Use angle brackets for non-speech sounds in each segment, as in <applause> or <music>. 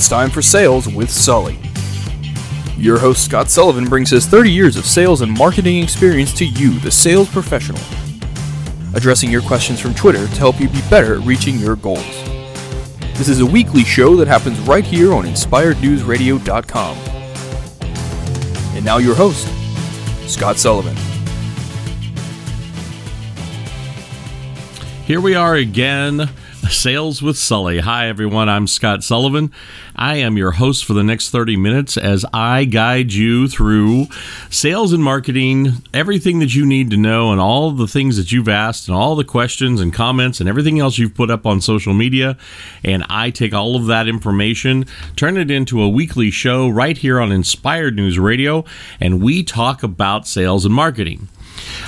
It's time for Sales with Sully. Your host, Scott Sullivan, brings his 30 years of sales and marketing experience to you, the sales professional, addressing your questions from Twitter to help you be better at reaching your goals. This is a weekly show that happens right here on InspiredNewsRadio.com. And now, your host, Scott Sullivan. Here we are again Sales with Sully. Hi, everyone. I'm Scott Sullivan. I am your host for the next 30 minutes as I guide you through sales and marketing, everything that you need to know, and all the things that you've asked, and all the questions and comments, and everything else you've put up on social media. And I take all of that information, turn it into a weekly show right here on Inspired News Radio, and we talk about sales and marketing.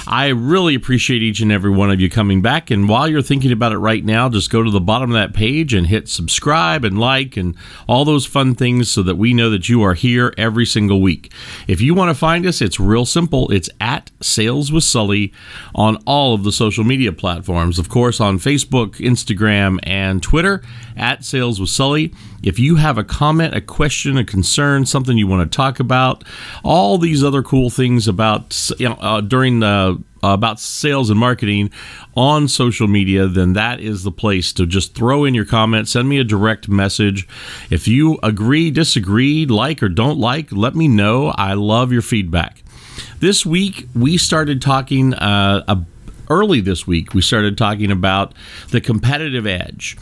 I really appreciate each and every one of you coming back. And while you're thinking about it right now, just go to the bottom of that page and hit subscribe and like and all those fun things so that we know that you are here every single week. If you want to find us, it's real simple. It's at Sales with Sully on all of the social media platforms. Of course, on Facebook, Instagram, and Twitter at Sales with Sully. If you have a comment, a question, a concern, something you want to talk about, all these other cool things about you know, uh, during uh, about sales and marketing on social media, then that is the place to just throw in your comment. Send me a direct message. If you agree, disagree, like, or don't like, let me know. I love your feedback. This week, we started talking uh, early this week, we started talking about the competitive edge.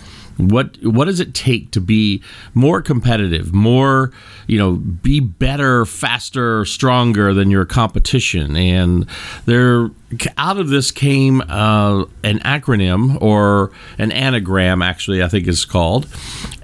What what does it take to be more competitive, more you know, be better, faster, stronger than your competition? And there, out of this came uh, an acronym or an anagram, actually, I think is called,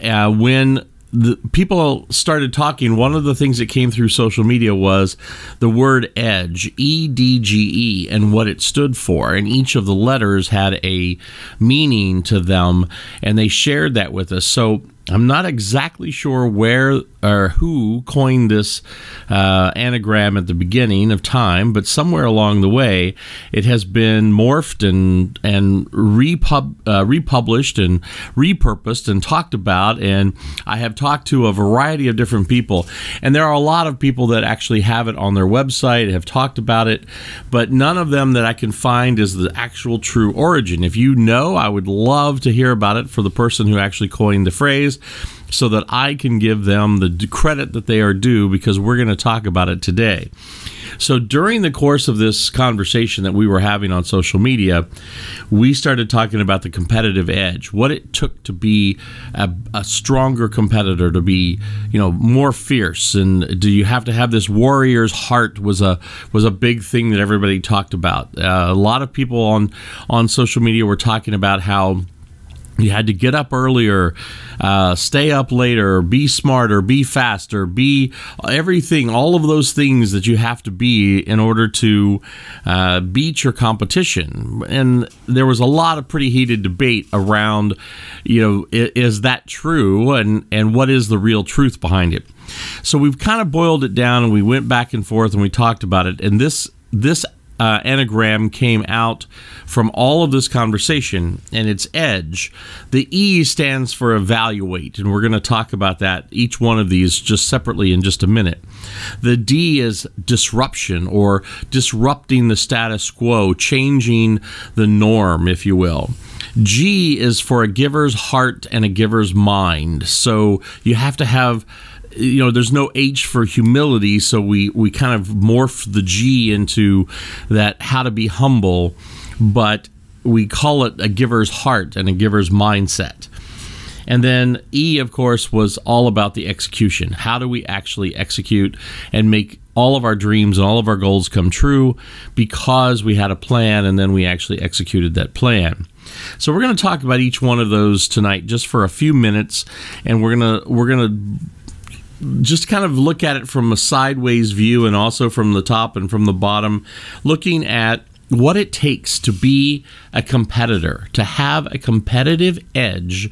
uh, when the people started talking, one of the things that came through social media was the word edge, E D G E, and what it stood for. And each of the letters had a meaning to them, and they shared that with us. So I'm not exactly sure where or who coined this uh, anagram at the beginning of time, but somewhere along the way, it has been morphed and and repub, uh, republished and repurposed and talked about. And I have talked to a variety of different people, and there are a lot of people that actually have it on their website, have talked about it, but none of them that I can find is the actual true origin. If you know, I would love to hear about it for the person who actually coined the phrase so that I can give them the credit that they are due because we're going to talk about it today. So, during the course of this conversation that we were having on social media, we started talking about the competitive edge, what it took to be a, a stronger competitor, to be, you know, more fierce, and do you have to have this warrior's heart? Was a was a big thing that everybody talked about. Uh, a lot of people on on social media were talking about how you had to get up earlier, uh, stay up later, be smarter, be faster, be everything, all of those things that you have to be in order to uh, beat your competition. And there was a lot of pretty heated debate around, you know, is, is that true and, and what is the real truth behind it? So we've kind of boiled it down and we went back and forth and we talked about it. And this this uh, anagram came out from all of this conversation and its edge. The E stands for evaluate, and we're going to talk about that, each one of these, just separately in just a minute. The D is disruption or disrupting the status quo, changing the norm, if you will. G is for a giver's heart and a giver's mind. So you have to have you know there's no H for humility, so we we kind of morph the G into that how to be humble, but we call it a giver's heart and a giver's mindset. And then E, of course, was all about the execution. How do we actually execute and make all of our dreams and all of our goals come true because we had a plan and then we actually executed that plan. So we're going to talk about each one of those tonight just for a few minutes and we're going to we're going to just kind of look at it from a sideways view and also from the top and from the bottom, looking at what it takes to be a competitor, to have a competitive edge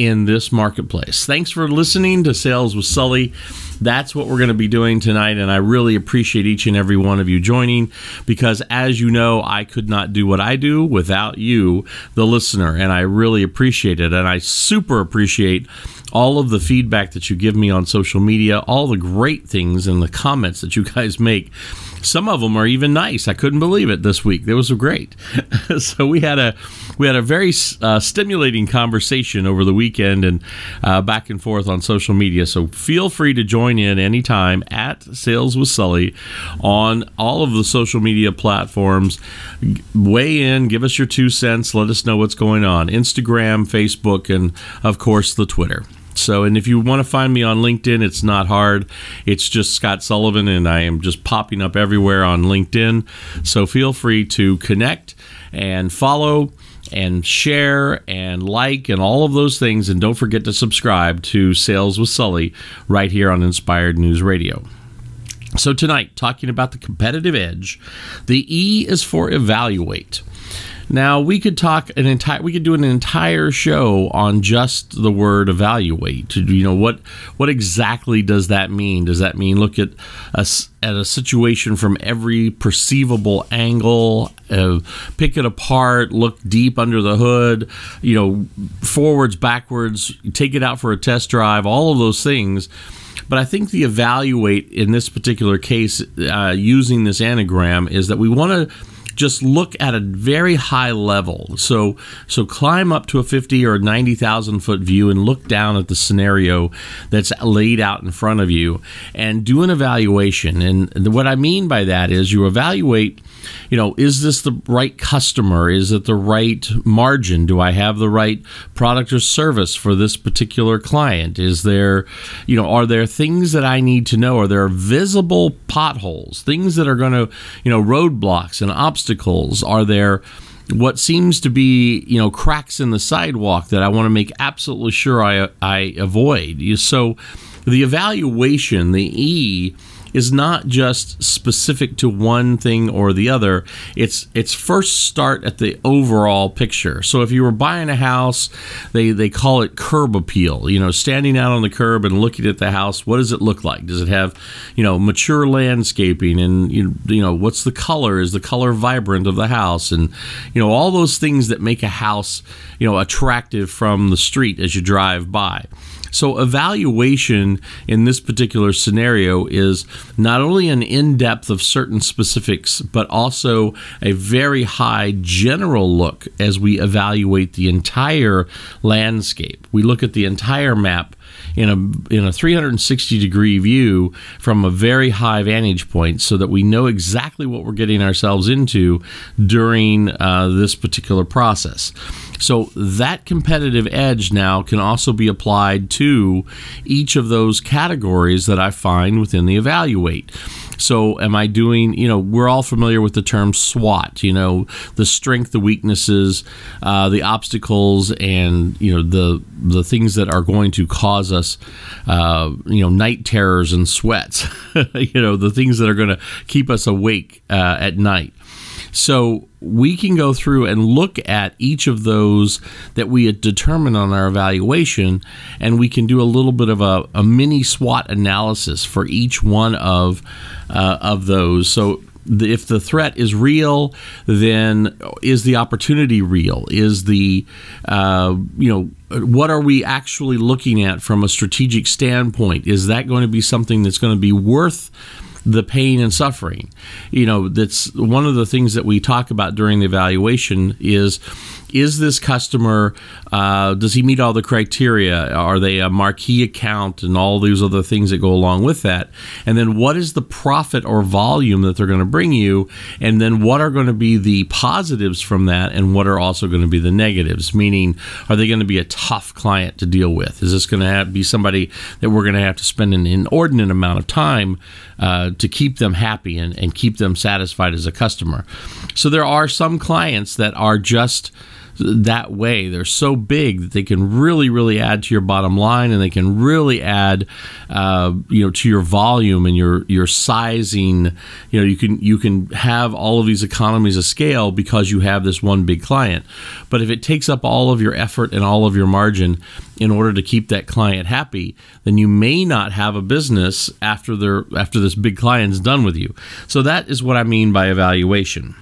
in this marketplace. Thanks for listening to Sales with Sully. That's what we're going to be doing tonight, and I really appreciate each and every one of you joining because, as you know, I could not do what I do without you, the listener, and I really appreciate it. And I super appreciate all of the feedback that you give me on social media, all the great things and the comments that you guys make. Some of them are even nice. I couldn't believe it this week. They was great. <laughs> so we had a we had a very uh, stimulating conversation over the weekend and uh, back and forth on social media. So feel free to join in anytime at Sales with Sully on all of the social media platforms. Weigh in, give us your two cents, let us know what's going on. Instagram, Facebook, and of course the Twitter. So, and if you want to find me on LinkedIn, it's not hard. It's just Scott Sullivan, and I am just popping up everywhere on LinkedIn. So, feel free to connect and follow and share and like and all of those things. And don't forget to subscribe to Sales with Sully right here on Inspired News Radio. So, tonight, talking about the competitive edge, the E is for evaluate. Now we could talk an entire we could do an entire show on just the word evaluate. You know what what exactly does that mean? Does that mean look at a, at a situation from every perceivable angle, uh, pick it apart, look deep under the hood, you know, forwards, backwards, take it out for a test drive, all of those things. But I think the evaluate in this particular case, uh, using this anagram, is that we want to just look at a very high level. So so climb up to a 50 or 90,000 foot view and look down at the scenario that's laid out in front of you and do an evaluation. And what I mean by that is you evaluate you know, is this the right customer? Is it the right margin? Do I have the right product or service for this particular client? Is there, you know, are there things that I need to know? Are there visible potholes, things that are going to, you know, roadblocks and obstacles? Are there, what seems to be you know cracks in the sidewalk that I want to make absolutely sure I I avoid. So the evaluation, the E is not just specific to one thing or the other. It's it's first start at the overall picture. So if you were buying a house, they they call it curb appeal. You know, standing out on the curb and looking at the house, what does it look like? Does it have, you know, mature landscaping and you you know, what's the color? Is the color vibrant of the house and you know, all those things that make a house, you know, attractive from the street as you drive by. So, evaluation in this particular scenario is not only an in depth of certain specifics, but also a very high general look as we evaluate the entire landscape. We look at the entire map in a in a 360 degree view from a very high vantage point, so that we know exactly what we're getting ourselves into during uh, this particular process. So that competitive edge now can also be applied to each of those categories that I find within the evaluate. So, am I doing, you know, we're all familiar with the term SWOT, you know, the strength, the weaknesses, uh, the obstacles, and, you know, the, the things that are going to cause us, uh, you know, night terrors and sweats, <laughs> you know, the things that are going to keep us awake uh, at night. So we can go through and look at each of those that we had determined on our evaluation, and we can do a little bit of a, a mini SWOT analysis for each one of uh, of those. So if the threat is real, then is the opportunity real? Is the uh, you know what are we actually looking at from a strategic standpoint? Is that going to be something that's going to be worth the pain and suffering. You know, that's one of the things that we talk about during the evaluation is is this customer uh, does he meet all the criteria? Are they a marquee account and all these other things that go along with that? And then what is the profit or volume that they're going to bring you? And then what are going to be the positives from that? And what are also going to be the negatives? Meaning are they going to be a tough client to deal with? Is this going to have, be somebody that we're going to have to spend an inordinate amount of time uh, to keep them happy and, and keep them satisfied as a customer? So there are some clients that are just that way. They're so big that they can really, really add to your bottom line, and they can really add, uh, you know, to your volume and your your sizing. You know, you can you can have all of these economies of scale because you have this one big client. But if it takes up all of your effort and all of your margin in order to keep that client happy, then you may not have a business after their after this big client's done with you. So that is what I mean by evaluation.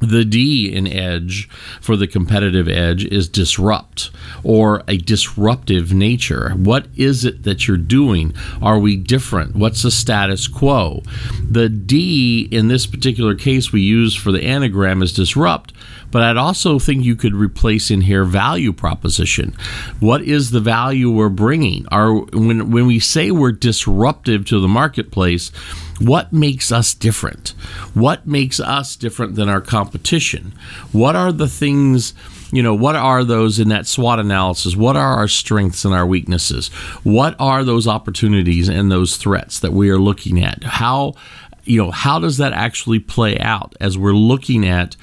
The D in edge for the competitive edge is disrupt or a disruptive nature. What is it that you're doing? Are we different? What's the status quo? The D in this particular case we use for the anagram is disrupt, but I'd also think you could replace in here value proposition. What is the value we're bringing? Are when when we say we're disruptive to the marketplace, what makes us different? What makes us different than our competition? What are the things, you know, what are those in that SWOT analysis? What are our strengths and our weaknesses? What are those opportunities and those threats that we are looking at? How, you know, how does that actually play out as we're looking at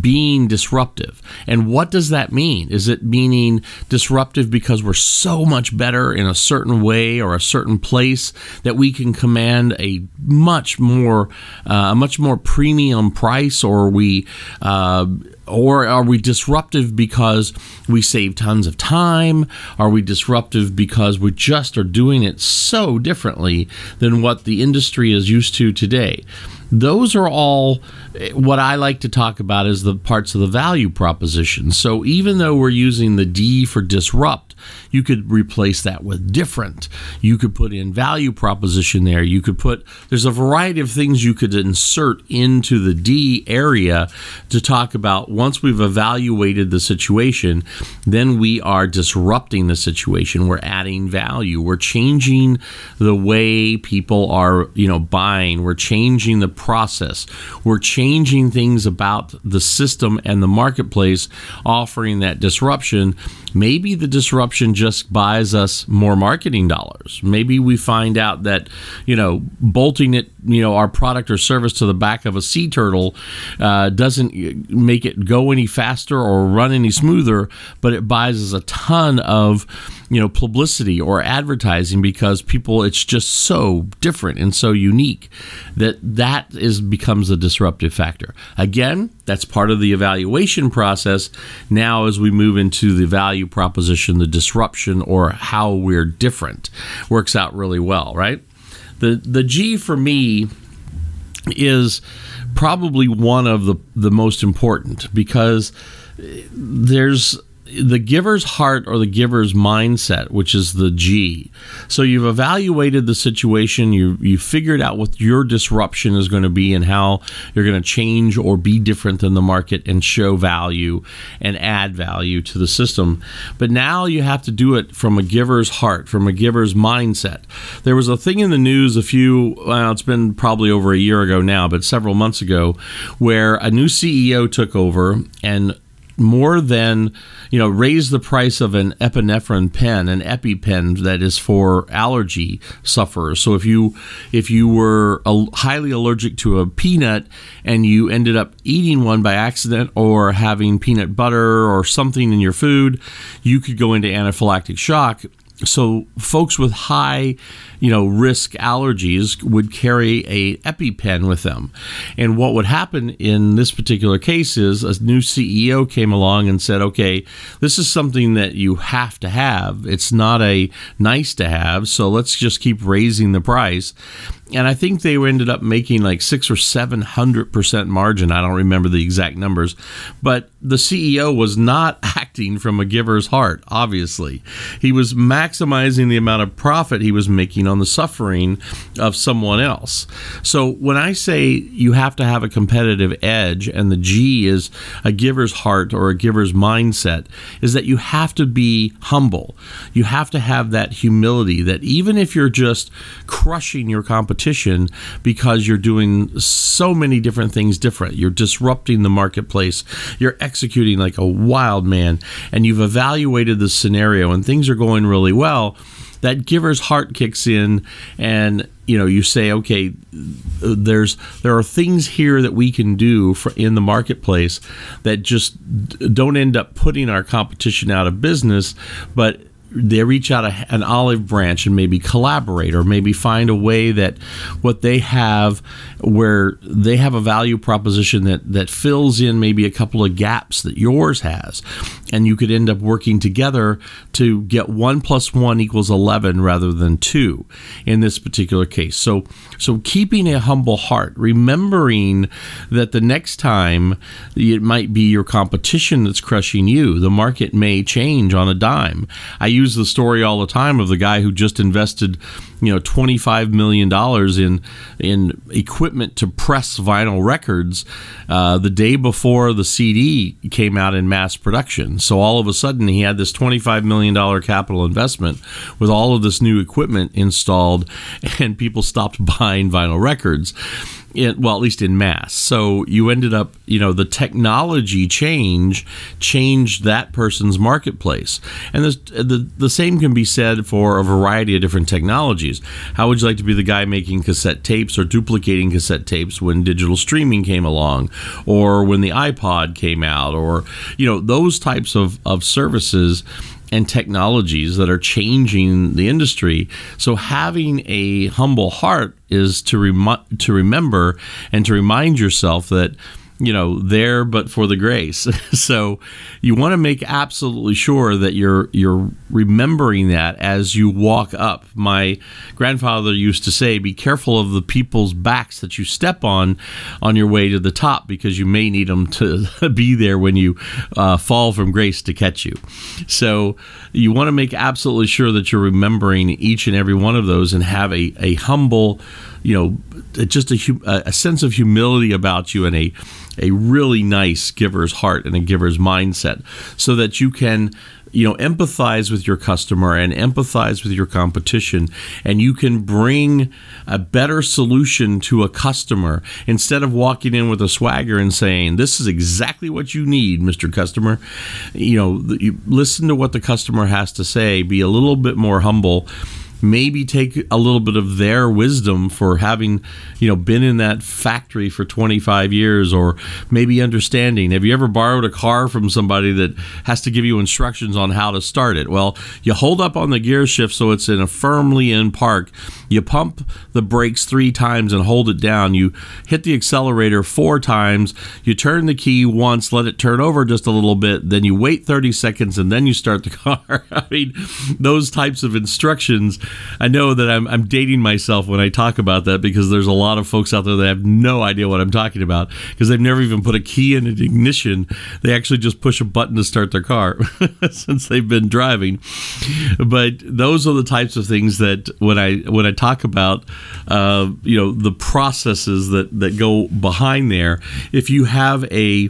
being disruptive. And what does that mean? Is it meaning disruptive because we're so much better in a certain way or a certain place that we can command a much more uh, a much more premium price, or we uh, or are we disruptive because we save tons of time? Are we disruptive because we just are doing it so differently than what the industry is used to today? Those are all eh, what I like to talk about is the parts of the value proposition. So even though we're using the D for disrupt, you could replace that with different. You could put in value proposition there. You could put, there's a variety of things you could insert into the D area to talk about once we've evaluated the situation, then we are disrupting the situation. We're adding value. We're changing the way people are, you know, buying. We're changing the process. We're changing things about the system and the marketplace, offering that disruption. Maybe the disruption just buys us more marketing dollars. Maybe we find out that, you know, bolting it, you know, our product or service to the back of a sea turtle uh, doesn't make it go any faster or run any smoother, but it buys us a ton of, you know, publicity or advertising because people, it's just so different and so unique that that is becomes a disruptive factor. Again, that's part of the evaluation process. Now, as we move into the value proposition, the disruption disruption or how we're different works out really well, right? The the G for me is probably one of the the most important because there's the giver's heart or the giver's mindset, which is the G. So you've evaluated the situation, you you figured out what your disruption is going to be and how you're going to change or be different than the market and show value and add value to the system. But now you have to do it from a giver's heart, from a giver's mindset. There was a thing in the news a few well, it's been probably over a year ago now, but several months ago where a new CEO took over and more than you know raise the price of an epinephrine pen an epipen that is for allergy sufferers. So if you if you were highly allergic to a peanut and you ended up eating one by accident or having peanut butter or something in your food you could go into anaphylactic shock so folks with high you know risk allergies would carry a EpiPen with them. And what would happen in this particular case is a new CEO came along and said, "Okay, this is something that you have to have. It's not a nice to have, so let's just keep raising the price." And I think they ended up making like six or seven hundred percent margin. I don't remember the exact numbers, but the CEO was not <laughs> acting from a giver's heart. Obviously, he was maximizing the amount of profit he was making on the suffering of someone else. So when I say you have to have a competitive edge, and the G is a giver's heart or a giver's mindset, is that you have to be humble. You have to have that humility that even if you're just crushing your competition because you're doing so many different things different, you're disrupting the marketplace, you're executing like a wild man, and you've evaluated the scenario and things are going really well. That giver's heart kicks in and you know you say okay there's there are things here that we can do for in the marketplace that just don't end up putting our competition out of business but they reach out a, an olive branch and maybe collaborate or maybe find a way that what they have where they have a value proposition that that fills in maybe a couple of gaps that yours has. And you could end up working together to get 1 plus 1 equals 11 rather than 2 in this particular case. So so keeping a humble heart remembering that the next time it might be your competition that's crushing you the market may change on a dime. I use the story all the time of the guy who just invested, you know, twenty five million dollars in in equipment to press vinyl records uh, the day before the CD came out in mass production. So all of a sudden, he had this twenty five million dollar capital investment with all of this new equipment installed, <laughs> and people stopped buying vinyl records in, well, at least in mass. So you ended up, you know, the technology change changed that person's marketplace, and the the same can be said for a variety of different technologies. How would you like to be the guy making cassette tapes or duplicating cassette tapes when digital streaming came along, or when the iPod came out, or you know those types of of services and technologies that are changing the industry. So having a humble heart is to rem- to remember and to remind yourself that you know there but for the grace. <laughs> So you want to make absolutely sure that you're you're remembering that as you walk up. My grandfather used to say be careful of the people's backs that you step on on your way to the top because you may need them to <laughs> be there when you uh, fall from grace to catch you. So you want to make absolutely sure that you're remembering each and every one of those and have a, a humble you know just a, a sense of humility about you and a a really nice giver's heart and a giver's mindset so that you can you know empathize with your customer and empathize with your competition and you can bring a better solution to a customer instead of walking in with a swagger and saying this is exactly what you need mr customer. You know you listen to what the customer has to say be a little bit more humble maybe take a little bit of their wisdom for having, you know, been in that factory for 25 years or maybe understanding. Have you ever borrowed a car from somebody that has to give you instructions on how to start it? Well, you hold up on the gear shift so it's in a firmly in park. You pump the brakes three times and hold it down. You hit the accelerator four times. You turn the key once, let it turn over just a little bit. Then you wait 30 seconds and then you start the <laughs> car. I mean, those types of instructions I know that I'm, I'm dating myself when I talk about that because there's a lot of folks out there that have no idea what I'm talking about because they've never even put a key in an ignition. They actually just push a button to start their car <laughs> since they've been driving. But those are the types of things that when I when I talk about, uh, you know, the processes that that go behind there. If you have a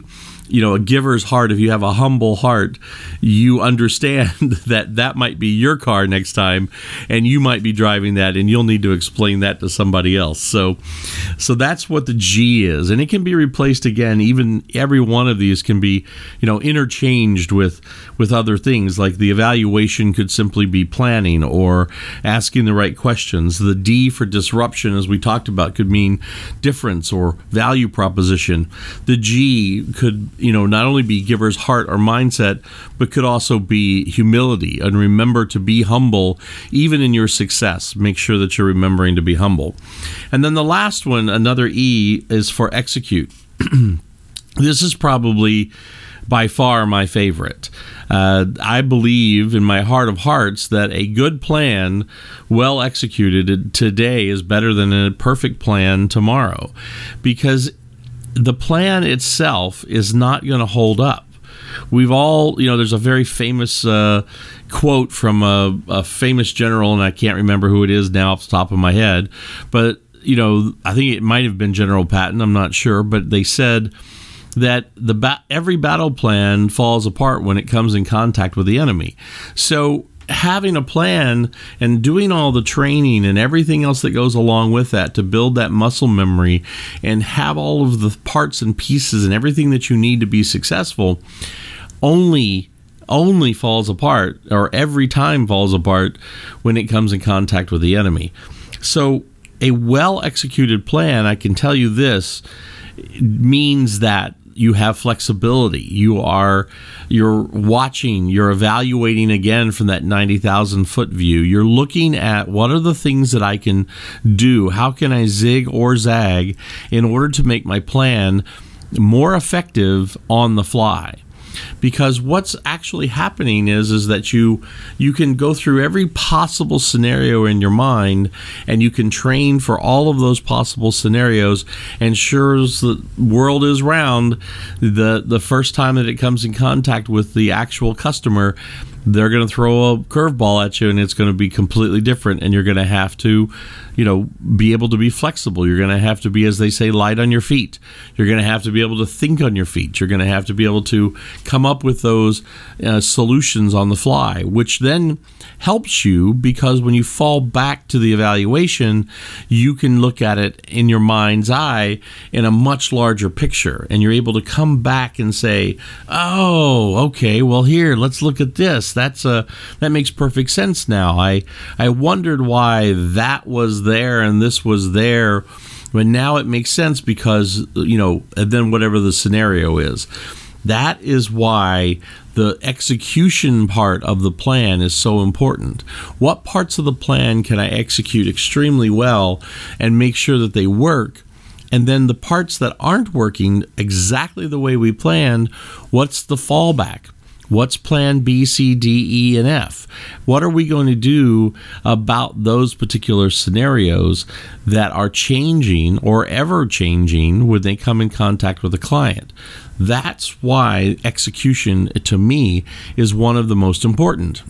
you know a giver's heart if you have a humble heart you understand <laughs> that that might be your car next time and you might be driving that and you'll need to explain that to somebody else. So so that's what the g is. And it can be replaced again. Even every one of these can be you know interchanged with with other things. Like the evaluation could simply be planning or asking the right questions. The d for disruption as we talked about could mean difference or value proposition. The g could you know, not only be giver's heart or mindset, but could also be humility. And remember to be humble even in your success. Make sure that you're remembering to be humble. And then the last one, another E, is for execute. <clears throat> this is probably by far my favorite. Uh, I believe in my heart of hearts that a good plan, well executed today, is better than a perfect plan tomorrow. Because the plan itself is not going to hold up. We've all, you know, there's a very famous uh, quote from a, a, famous general, and I can't remember who it is now off the top of my head, but, you know, I think it might have been General Patton, I'm not sure, but they said that the ba- every battle plan falls apart when it comes in contact with the enemy. So having a plan and doing all the training and everything else that goes along with that to build that muscle memory and have all of the parts and pieces and everything that you need to be successful only only falls apart or every time falls apart when it comes in contact with the enemy. So, a well executed plan, I can tell you this, means that you have flexibility. You are you're watching, you're evaluating again from that 90,000 foot view. You're looking at what are the things that I can do? How can I zig or zag in order to make my plan more effective on the fly? Because what's actually happening is is that you you can go through every possible scenario in your mind and you can train for all of those possible scenarios. And sure as the world is round the the first time that it comes in contact with the actual customer they're going to throw a curveball at you and it's going to be completely different and you're going to have to you know be able to be flexible. You're going to have to be as they say light on your feet. You're going to have to be able to think on your feet. You're going to have to be able to come up with those uh, solutions on the fly which then helps you because when you fall back to the evaluation you can look at it in your mind's eye in a much larger picture and you're able to come back and say oh okay well here let's look at this that's a that makes perfect sense now. I I wondered why that was there and this was there, but now it makes sense because you know, and then whatever the scenario is. That is why the execution part of the plan is so important. What parts of the plan can I execute extremely well and make sure that they work? And then the parts that aren't working exactly the way we planned, what's the fallback? What's plan B, C, D, E, and F? What are we going to do about those particular scenarios that are changing or ever changing when they come in contact with a client? That's why execution, to me, is one of the most important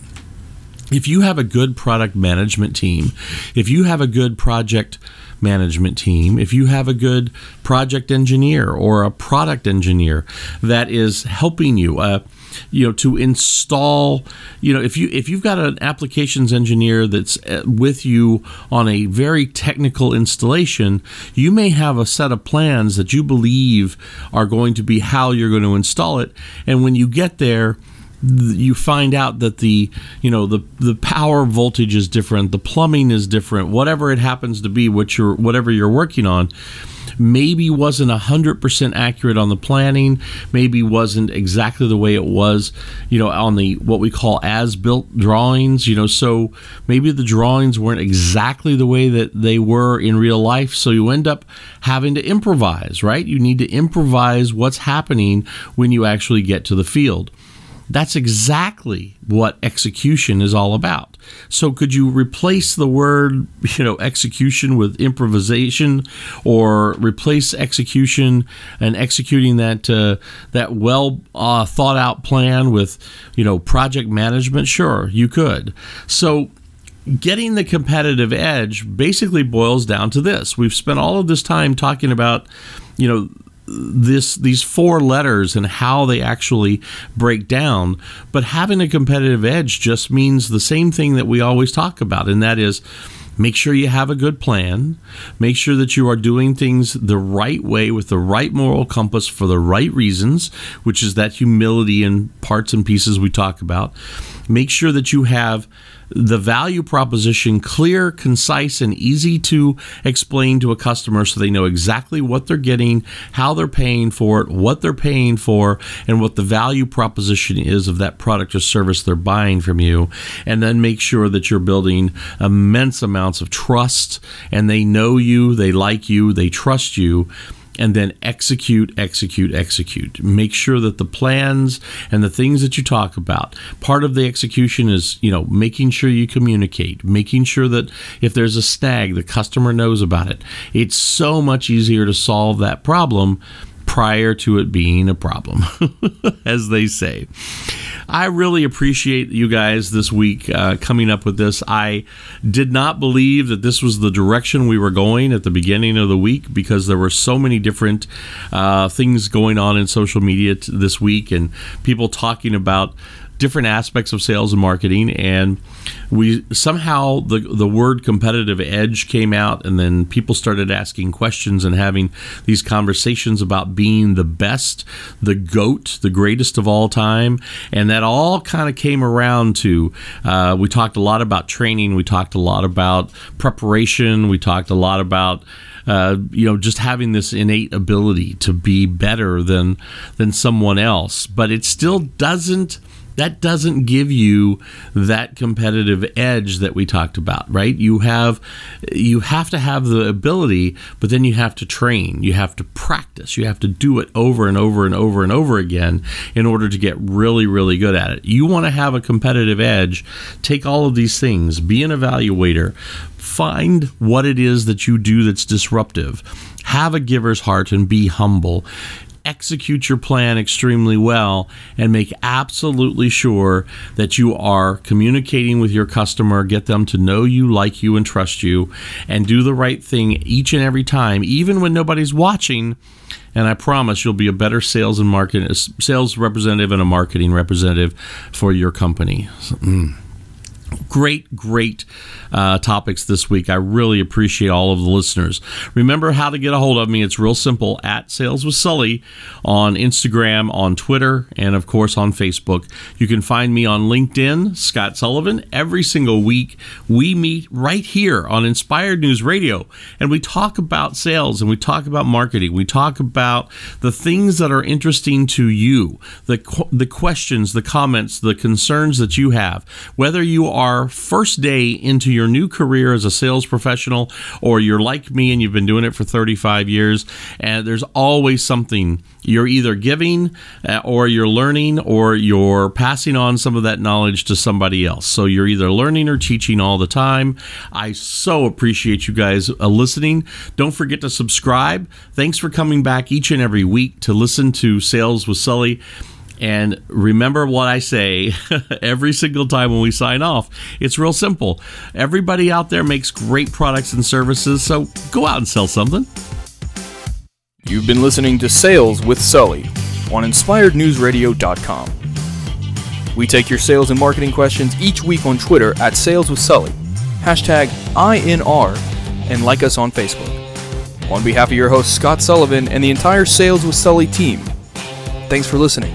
if you have a good product management team, if you have a good project management team, if you have a good project engineer or a product engineer that is helping you, uh, you know to install you know if you if you've got an applications engineer that's uh, with you on a very technical installation you may have a set of plans that you believe are going to be how you're going to install it. And when you get there you find out that the you know the the power voltage is different the plumbing is different whatever it happens to be what you're whatever you're working on maybe wasn't 100% accurate on the planning, maybe wasn't exactly the way it was, you know, on the what we call as built drawings, you know, so maybe the drawings weren't exactly the way that they were in real life. So you end up having to improvise, right? You need to improvise what's happening when you actually get to the field. That's exactly what execution is all about. So could you replace the word, you know, execution with improvisation or replace execution and executing that uh, that well uh, thought out plan with, you know, project management? Sure, you could. So getting the competitive edge basically boils down to this. We've spent all of this time talking about, you know, this these four letters and how they actually break down but having a competitive edge just means the same thing that we always talk about and that is make sure you have a good plan make sure that you are doing things the right way with the right moral compass for the right reasons which is that humility and parts and pieces we talk about. Make sure that you have the value proposition clear, concise, and easy to explain to a customer so they know exactly what they're getting, how they're paying for it, what they're paying for, and what the value proposition is of that product or service they're buying from you. And then make sure that you're building immense amounts of trust and they know you, they like you, they trust you and then execute, execute, execute. Make sure that the plans and the things that you talk about, part of the execution is, you know, making sure you communicate, making sure that if there's a snag, the customer knows about it. It's so much easier to solve that problem prior to it being a problem, <laughs> as they say. I really appreciate you guys this week uh, coming up with this. I did not believe that this was the direction we were going at the beginning of the week because there were so many different uh, things going on in social media t- this week and people talking about different aspects of sales and marketing, and we somehow the the word competitive edge came out, and then people started asking questions and having these conversations about being the best, the goat, the greatest of all time, and that all kind of came around to. Uh, we talked a lot about training, we talked a lot about preparation, we talked a lot about uh, you know, just having this innate ability to be better than than someone else, but it still doesn't that doesn't give you that competitive edge that we talked about right you have you have to have the ability but then you have to train you have to practice you have to do it over and over and over and over again in order to get really really good at it you want to have a competitive edge take all of these things be an evaluator find what it is that you do that's disruptive. Have a giver's heart and be humble. Execute your plan extremely well and make absolutely sure that you are communicating with your customer, get them to know you, like you, and trust you, and do the right thing each and every time, even when nobody's watching and I promise you'll be a better sales and marketing sales representative and a marketing representative for your company. Mm great, great uh, topics this week. I really appreciate all of the listeners. Remember how to get a hold of me. It's real simple at Sales with Sully on Instagram, on Twitter, and of course on Facebook. You can find me on LinkedIn, Scott Sullivan. Every single week, we meet right here on Inspired News Radio and we talk about sales and we talk about marketing. We talk about the things that are interesting to you, the, the questions, the comments, the concerns that you have, whether you are first day into your new career as a sales professional, or you're like me and you've been doing it for 35 years, and there's always something you're either giving uh, or you're learning or you're passing on some of that knowledge to somebody else. So you're either learning or teaching all the time. I so appreciate you guys uh, listening. Don't forget to subscribe. Thanks for coming back each and every week to listen to Sales with Sully. And remember what I say <laughs> every single time when we sign off. It's real simple. Everybody out there makes great products and services, so go out and sell something. You've been listening to Sales with Sully on InspiredNewsRadio.com. We take your sales and marketing questions each week on Twitter at Sales with Sully, hashtag INR, and like us on Facebook. On behalf of your host Scott Sullivan and the entire Sales with Sully team, thanks for listening